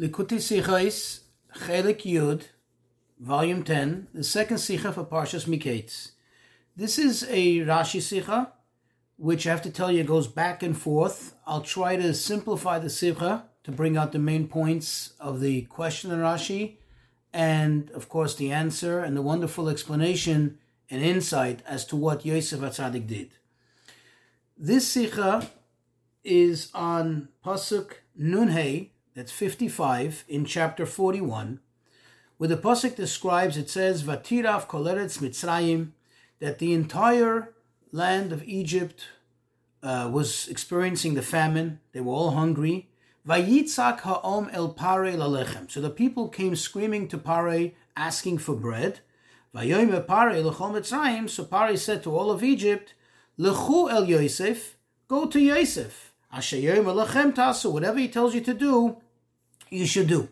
Likuti Sichais, Chelik Yud, Volume 10, the second Sicha for Parshas Miketz. This is a Rashi Sicha, which I have to tell you goes back and forth. I'll try to simplify the Sicha to bring out the main points of the question in Rashi, and of course the answer and the wonderful explanation and insight as to what Yosef Atzadik did. This Sicha is on Pasuk Nunhei, that's 55 in chapter 41, where the pasuk describes it says Vatirav koleretz Mitzrayim that the entire land of Egypt uh, was experiencing the famine. They were all hungry. Vayitzak ha'om el pare lalechem. So the people came screaming to Pare, asking for bread. Vayoyme pare lechol Mitzrayim. So Pare said to all of Egypt, Lechu el Yosef, go to Yosef. Whatever he tells you to do, you should do.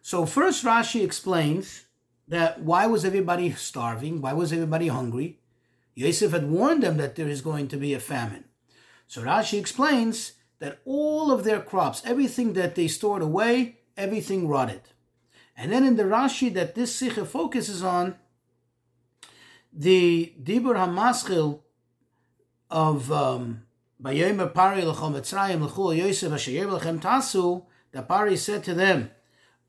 So first Rashi explains that why was everybody starving? Why was everybody hungry? Yosef had warned them that there is going to be a famine. So Rashi explains that all of their crops, everything that they stored away, everything rotted. And then in the Rashi that this Sikha focuses on, the Dibur HaMaschil of um, Bayomer Pari l'chol Mitzrayim l'chul Yosef asher tasu, the Pari said to them,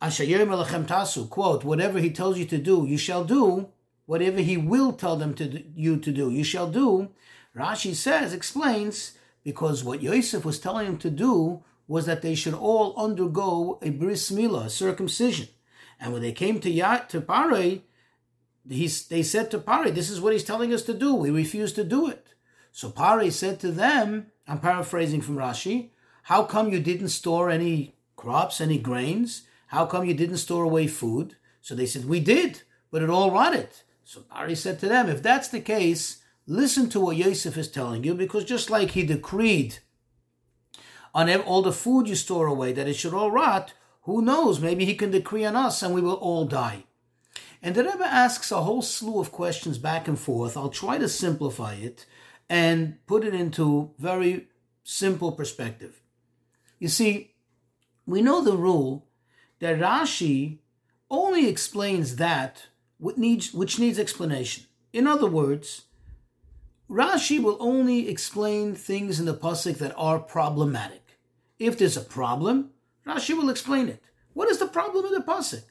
tasu, quote, whatever he tells you to do, you shall do, whatever he will tell them to do, you to do, you shall do. Rashi says, explains, because what Yosef was telling them to do was that they should all undergo a bris milah, a circumcision. And when they came to Yat, to Pare, he, they said to Pare, this is what he's telling us to do. We refuse to do it. So Pare said to them, I'm paraphrasing from Rashi, how come you didn't store any crops, any grains? How come you didn't store away food? So they said, We did, but it all rotted. So Pare said to them, If that's the case, listen to what Yosef is telling you, because just like he decreed on all the food you store away that it should all rot, who knows? Maybe he can decree on us and we will all die. And the Rebbe asks a whole slew of questions back and forth. I'll try to simplify it and put it into very simple perspective. You see, we know the rule that Rashi only explains that which needs, which needs explanation. In other words, Rashi will only explain things in the pasuk that are problematic. If there's a problem, Rashi will explain it. What is the problem in the pasuk?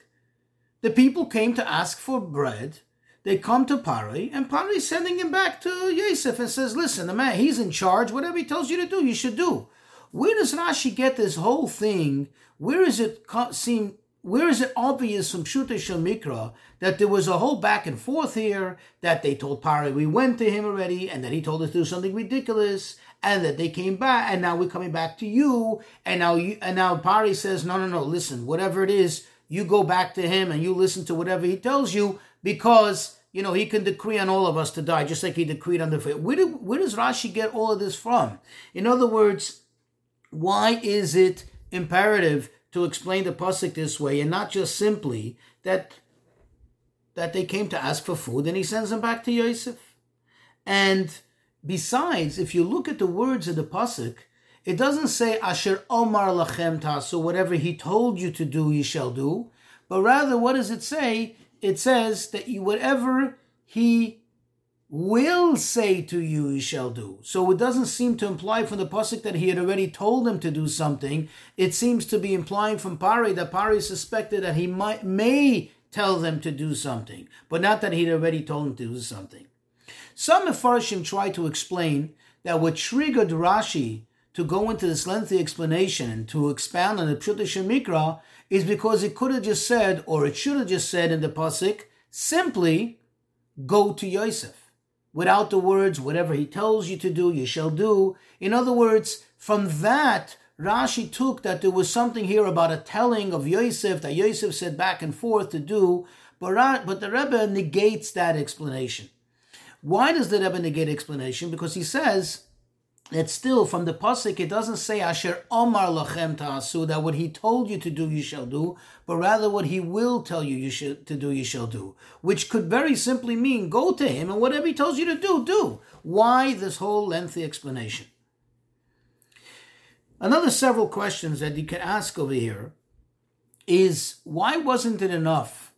The people came to ask for bread, they come to Pari, and Pari is sending him back to Yosef and says, Listen, the man, he's in charge. Whatever he tells you to do, you should do. Where does Rashi get this whole thing? Where is it seem? Where is it obvious from Pshutei Shel Mikra that there was a whole back and forth here? That they told Pari we went to him already, and that he told us to do something ridiculous, and that they came back, and now we're coming back to you, and now you, and now Pari says, no, no, no, listen, whatever it is, you go back to him and you listen to whatever he tells you because you know he can decree on all of us to die, just like he decreed on the. Where, do, where does Rashi get all of this from? In other words, why is it imperative to explain the pasuk this way and not just simply that that they came to ask for food and he sends them back to Yosef? And besides, if you look at the words of the pasuk, it doesn't say Asher Omar Lachem Tasu, whatever he told you to do, you shall do. But rather, what does it say? it says that you, whatever he will say to you, you shall do. So it doesn't seem to imply from the pasuk that he had already told them to do something. It seems to be implying from Pari that Pari suspected that he might may tell them to do something, but not that he'd already told them to do something. Some Mefarshim try to explain that what triggered Rashi to go into this lengthy explanation and to expound on the Pshutei Mikra is because it could have just said, or it should have just said in the pasuk, simply go to Yosef, without the words, whatever he tells you to do, you shall do. In other words, from that, Rashi took that there was something here about a telling of Yosef that Yosef said back and forth to do, but, but the Rebbe negates that explanation. Why does the Rebbe negate explanation? Because he says that still from the pasuk it doesn't say Asher Omar lachem ta'asu that what he told you to do you shall do, but rather what he will tell you you should to do you shall do, which could very simply mean go to him and whatever he tells you to do do. Why this whole lengthy explanation? Another several questions that you can ask over here is why wasn't it enough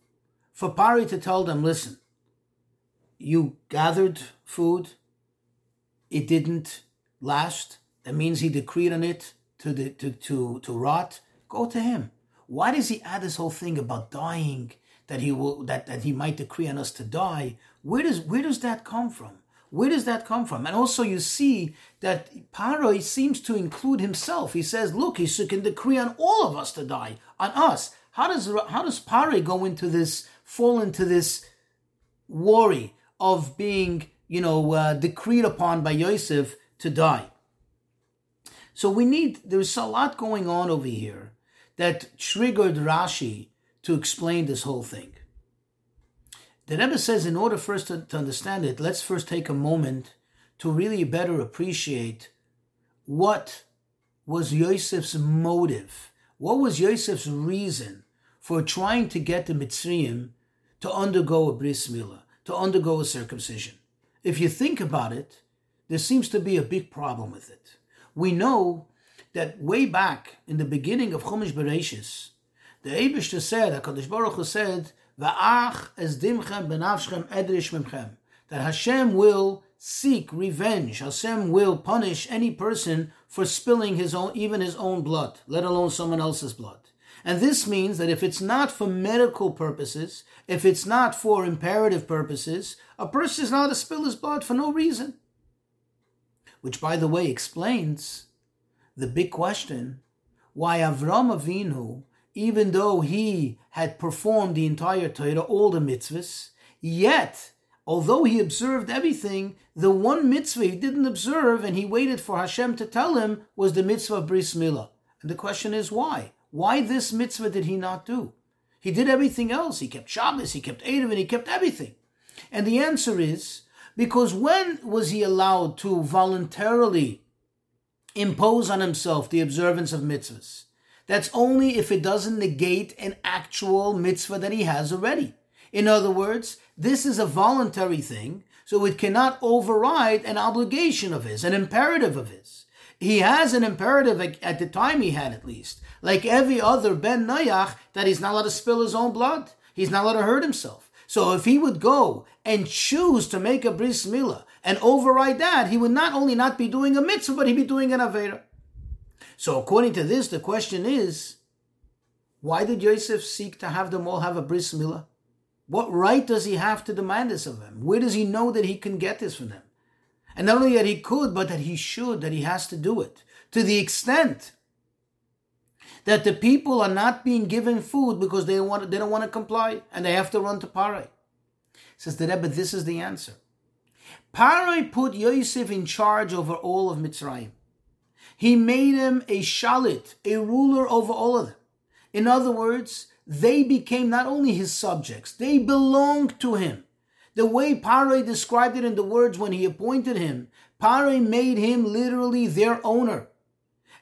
for Pari to tell them, listen, you gathered food, it didn't last, that means he decreed on it to, the, to, to, to rot, go to him. Why does he add this whole thing about dying, that he will that, that he might decree on us to die? Where does where does that come from? Where does that come from? And also, you see that Paro seems to include himself. He says, "Look, he can decree on all of us to die, on us." How does how does Pare go into this, fall into this worry of being, you know, uh, decreed upon by Yosef to die? So we need. There's a lot going on over here that triggered Rashi to explain this whole thing. The Rebbe says, in order us to, to understand it, let's first take a moment to really better appreciate what was Yosef's motive. What was Yosef's reason for trying to get the Mitzrayim to undergo a bris milah, to undergo a circumcision? If you think about it, there seems to be a big problem with it. We know that way back in the beginning of Chumash Bereshis, the Eibishter said, HaKadosh Baruch Hu said, Va'ach es dimchem benavshchem edrish mimchem. That Hashem will seek revenge. Hashem will punish any person for spilling his own, even his own blood, let alone someone else's blood. And this means that if it's not for medical purposes, if it's not for imperative purposes, a person is not to spill his blood for no reason. Which, by the way, explains the big question why Avram Avinu, even though he had performed the entire Torah, all the mitzvahs, yet, although he observed everything, the one mitzvah he didn't observe and he waited for Hashem to tell him was the mitzvah of Bris Milah. And the question is why? Why this mitzvah did he not do? He did everything else. He kept Shabbos, he kept Eruv, and he kept everything. And the answer is because when was he allowed to voluntarily impose on himself the observance of mitzvahs? That's only if it doesn't negate an actual mitzvah that he has already. In other words, this is a voluntary thing, so it cannot override an obligation of his, an imperative of his. He has an imperative at the time he had at least, like every other Ben Noach, that he's not allowed to spill his own blood. He's not allowed to hurt himself. So if he would go and choose to make a bris milah and override that, he would not only not be doing a mitzvah, but he'd be doing an avera. So according to this, the question is, why did Yosef seek to have them all have a bris milah? What right does he have to demand this of them? Where does he know that he can get this from them? And not only that he could, but that he should, that he has to do it. To the extent that the people are not being given food because they don't want, they don't want to comply and they have to run to Parai. Says the Rebbe, this is the answer. Parai put Yosef in charge over all of Mitzrayim. He made him a shalit, a ruler over all of them. In other words, they became not only his subjects, they belonged to him. The way Pare described it in the words when he appointed him, Pare made him literally their owner.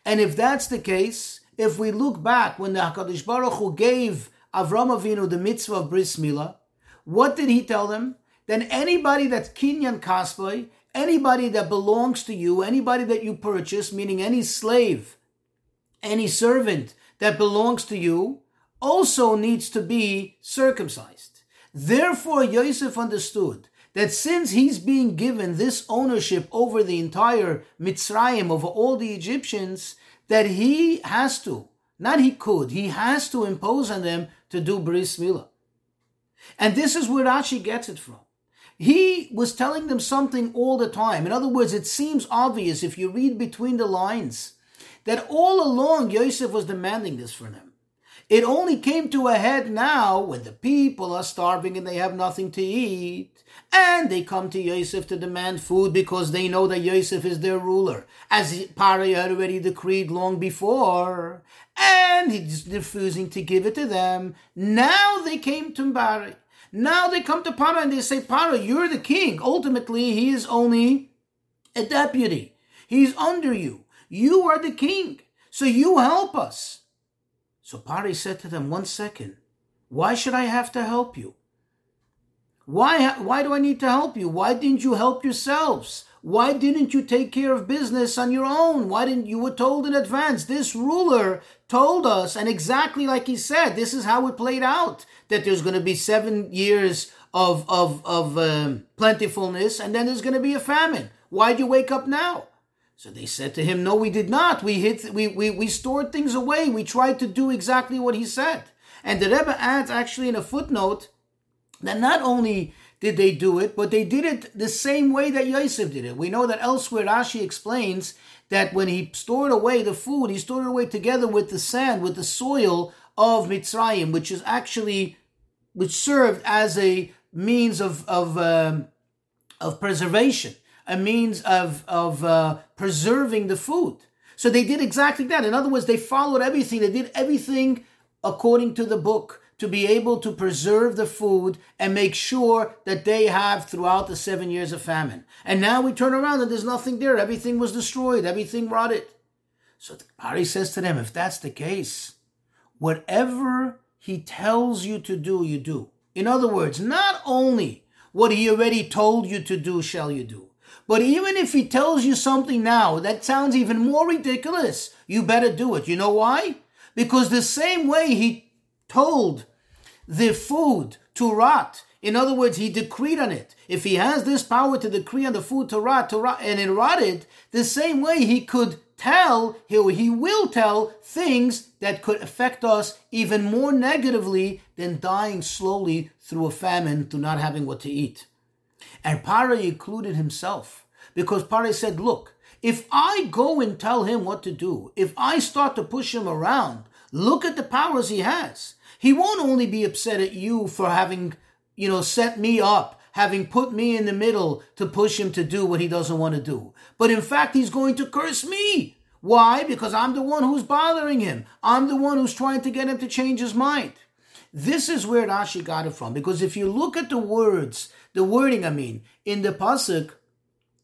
And if that's the case, if we look back when the HaKadosh Baruch Hu gave Avram Avinu the mitzvah of Bris Milah, what did he tell them? Then anybody that's Kinyan Kaspai, anybody that belongs to you, anybody that you purchase, meaning any slave, any servant that belongs to you, also needs to be circumcised. Therefore, Yosef understood that since he's being given this ownership over the entire Mitzrayim, over all the Egyptians, that he has to, not he could, he has to impose on them to do Bris Milah. And this is where Rashi gets it from. He was telling them something all the time. In other words, it seems obvious if you read between the lines that all along Yosef was demanding this for them. It only came to a head now when the people are starving and they have nothing to eat. And they come to Yosef to demand food because they know that Yosef is their ruler, as Pari had already decreed long before. And he's refusing to give it to them. Now they came to Pari. Now they come to Paro and they say, Paro, you're the king. Ultimately, he is only a deputy. He's under you. You are the king. So you help us. So Pari said to them, One second. Why should I have to help you? Why, why do I need to help you? Why didn't you help yourselves? why didn't you take care of business on your own? Why didn't you were told in advance? This ruler told us, and exactly like he said, this is how it played out that there's going to be seven years of of of um, plentifulness, and then there's going to be a famine. Why'd you wake up now? So they said to him, No, we did not. We hit we, we, we stored things away. We tried to do exactly what he said. And the Rebbe adds actually in a footnote that not only did they do it, but they did it the same way that Yosef did it. We know that elsewhere Rashi explains that when he stored away the food, he stored it away together with the sand, with the soil of Mitzrayim, which is actually which served as a means of of um, of preservation, a means of of uh, preserving the food. So they did exactly that. In other words, they followed everything. They did everything according to the book to be able to preserve the food and make sure that they have throughout the seven years of famine. And now we turn around and there's nothing there. Everything was destroyed. Everything rotted. So Pari says to them, if that's the case, whatever he tells you to do, you do. In other words, not only what he already told you to do shall you do, but even if he tells you something now that sounds even more ridiculous, you better do it. You know why? Because the same way he told the food to rot, in other words, he decreed on it. If he has this power to decree on the food to rot, to rot, and it rotted, the same way he could tell, he, he will tell things that could affect us even more negatively than dying slowly through a famine, through not having what to eat. And Pare included himself because Pare said, Look, if I go and tell him what to do, if I start to push him around, look at the powers he has. He won't only be upset at you for having, you know, set me up, having put me in the middle to push him to do what he doesn't want to do. But in fact, he's going to curse me. Why? Because I'm the one who's bothering him. I'm the one who's trying to get him to change his mind. This is where Rashi got it from. Because if you look at the words, the wording, I mean, in the pasuk,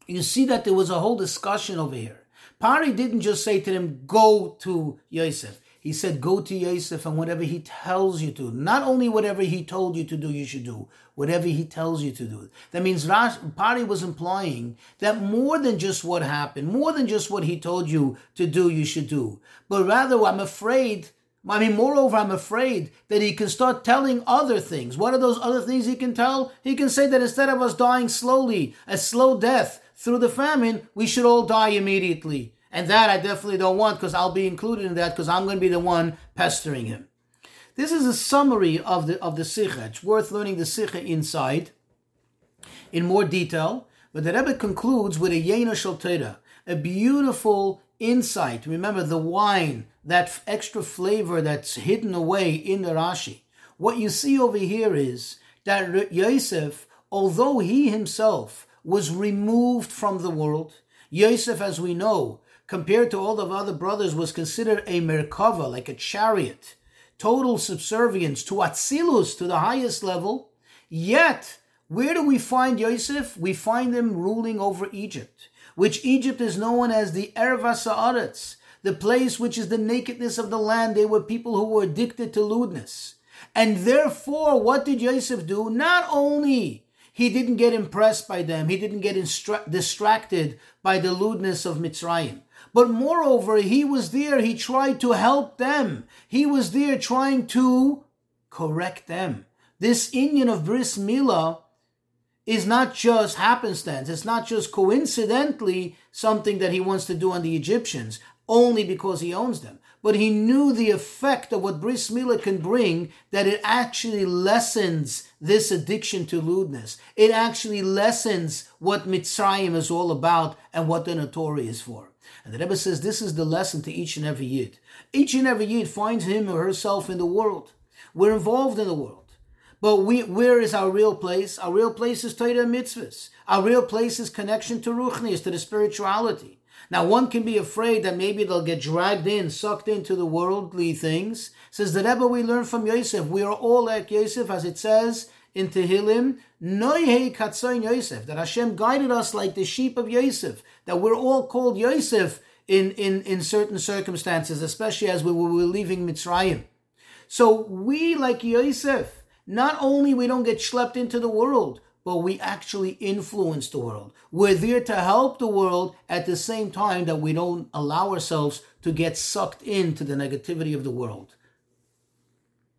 you see that there was a whole discussion over here. Pari didn't just say to them, "Go to Yosef." He said, Go to Yosef and whatever he tells you to. Not only whatever he told you to do, you should do. Whatever he tells you to do. That means Rash, Pari was implying that more than just what happened, more than just what he told you to do, you should do. But rather, I'm afraid I mean, moreover, I'm afraid that he can start telling other things. What are those other things he can tell? He can say that instead of us dying slowly, a slow death through the famine, we should all die immediately. And that I definitely don't want because I'll be included in that because I'm going to be the one pestering him. This is a summary of the of the Sikha. It's worth learning the Sikha inside in more detail. But the Rebbe concludes with a Yena Shal a beautiful insight. Remember the wine, that extra flavor that's hidden away in the Rashi. What you see over here is that Yosef, although he himself was removed from the world, Yosef, as we know, compared to all the other brothers, was considered a Merkava, like a chariot, total subservience to Atzilus, to the highest level. Yet, where do we find Yosef? We find him ruling over Egypt, which Egypt is known as the Erva Sa'aretz, the place which is the nakedness of the land. They were people who were addicted to lewdness. And therefore, what did Yosef do? Not only he didn't get impressed by them, he didn't get distracted by the lewdness of Mitzrayim. But moreover, he was there, he tried to help them. He was there trying to correct them. This inyan of Bris Milah is not just happenstance. It's not just coincidentally something that he wants to do on the Egyptians, only because he owns them. But he knew the effect of what Bris Milah can bring, that it actually lessens this addiction to lewdness. It actually lessens what Mitzrayim is all about and what the Notori is for. And the Rebbe says this is the lesson to each and every Yid. Each and every Yid finds him or herself in the world. We're involved in the world. But we, where is our real place? Our real place is Torah mitzvahs. Our real place is connection to Ruchnias, to the spirituality. Now, one can be afraid that maybe they'll get dragged in, sucked into the worldly things. Says the Rebbe, we learn from Yosef. We are all like Yosef, as it says in Tehillim, Noihei Katzoin Yosef, that Hashem guided us like the sheep of Yosef, that we're all called Yosef in, in, in certain circumstances, especially as we were leaving Mitzrayim. So we, like Yosef, not only we don't get schlepped into the world, but we actually influence the world. We're there to help the world at the same time that we don't allow ourselves to get sucked into the negativity of the world.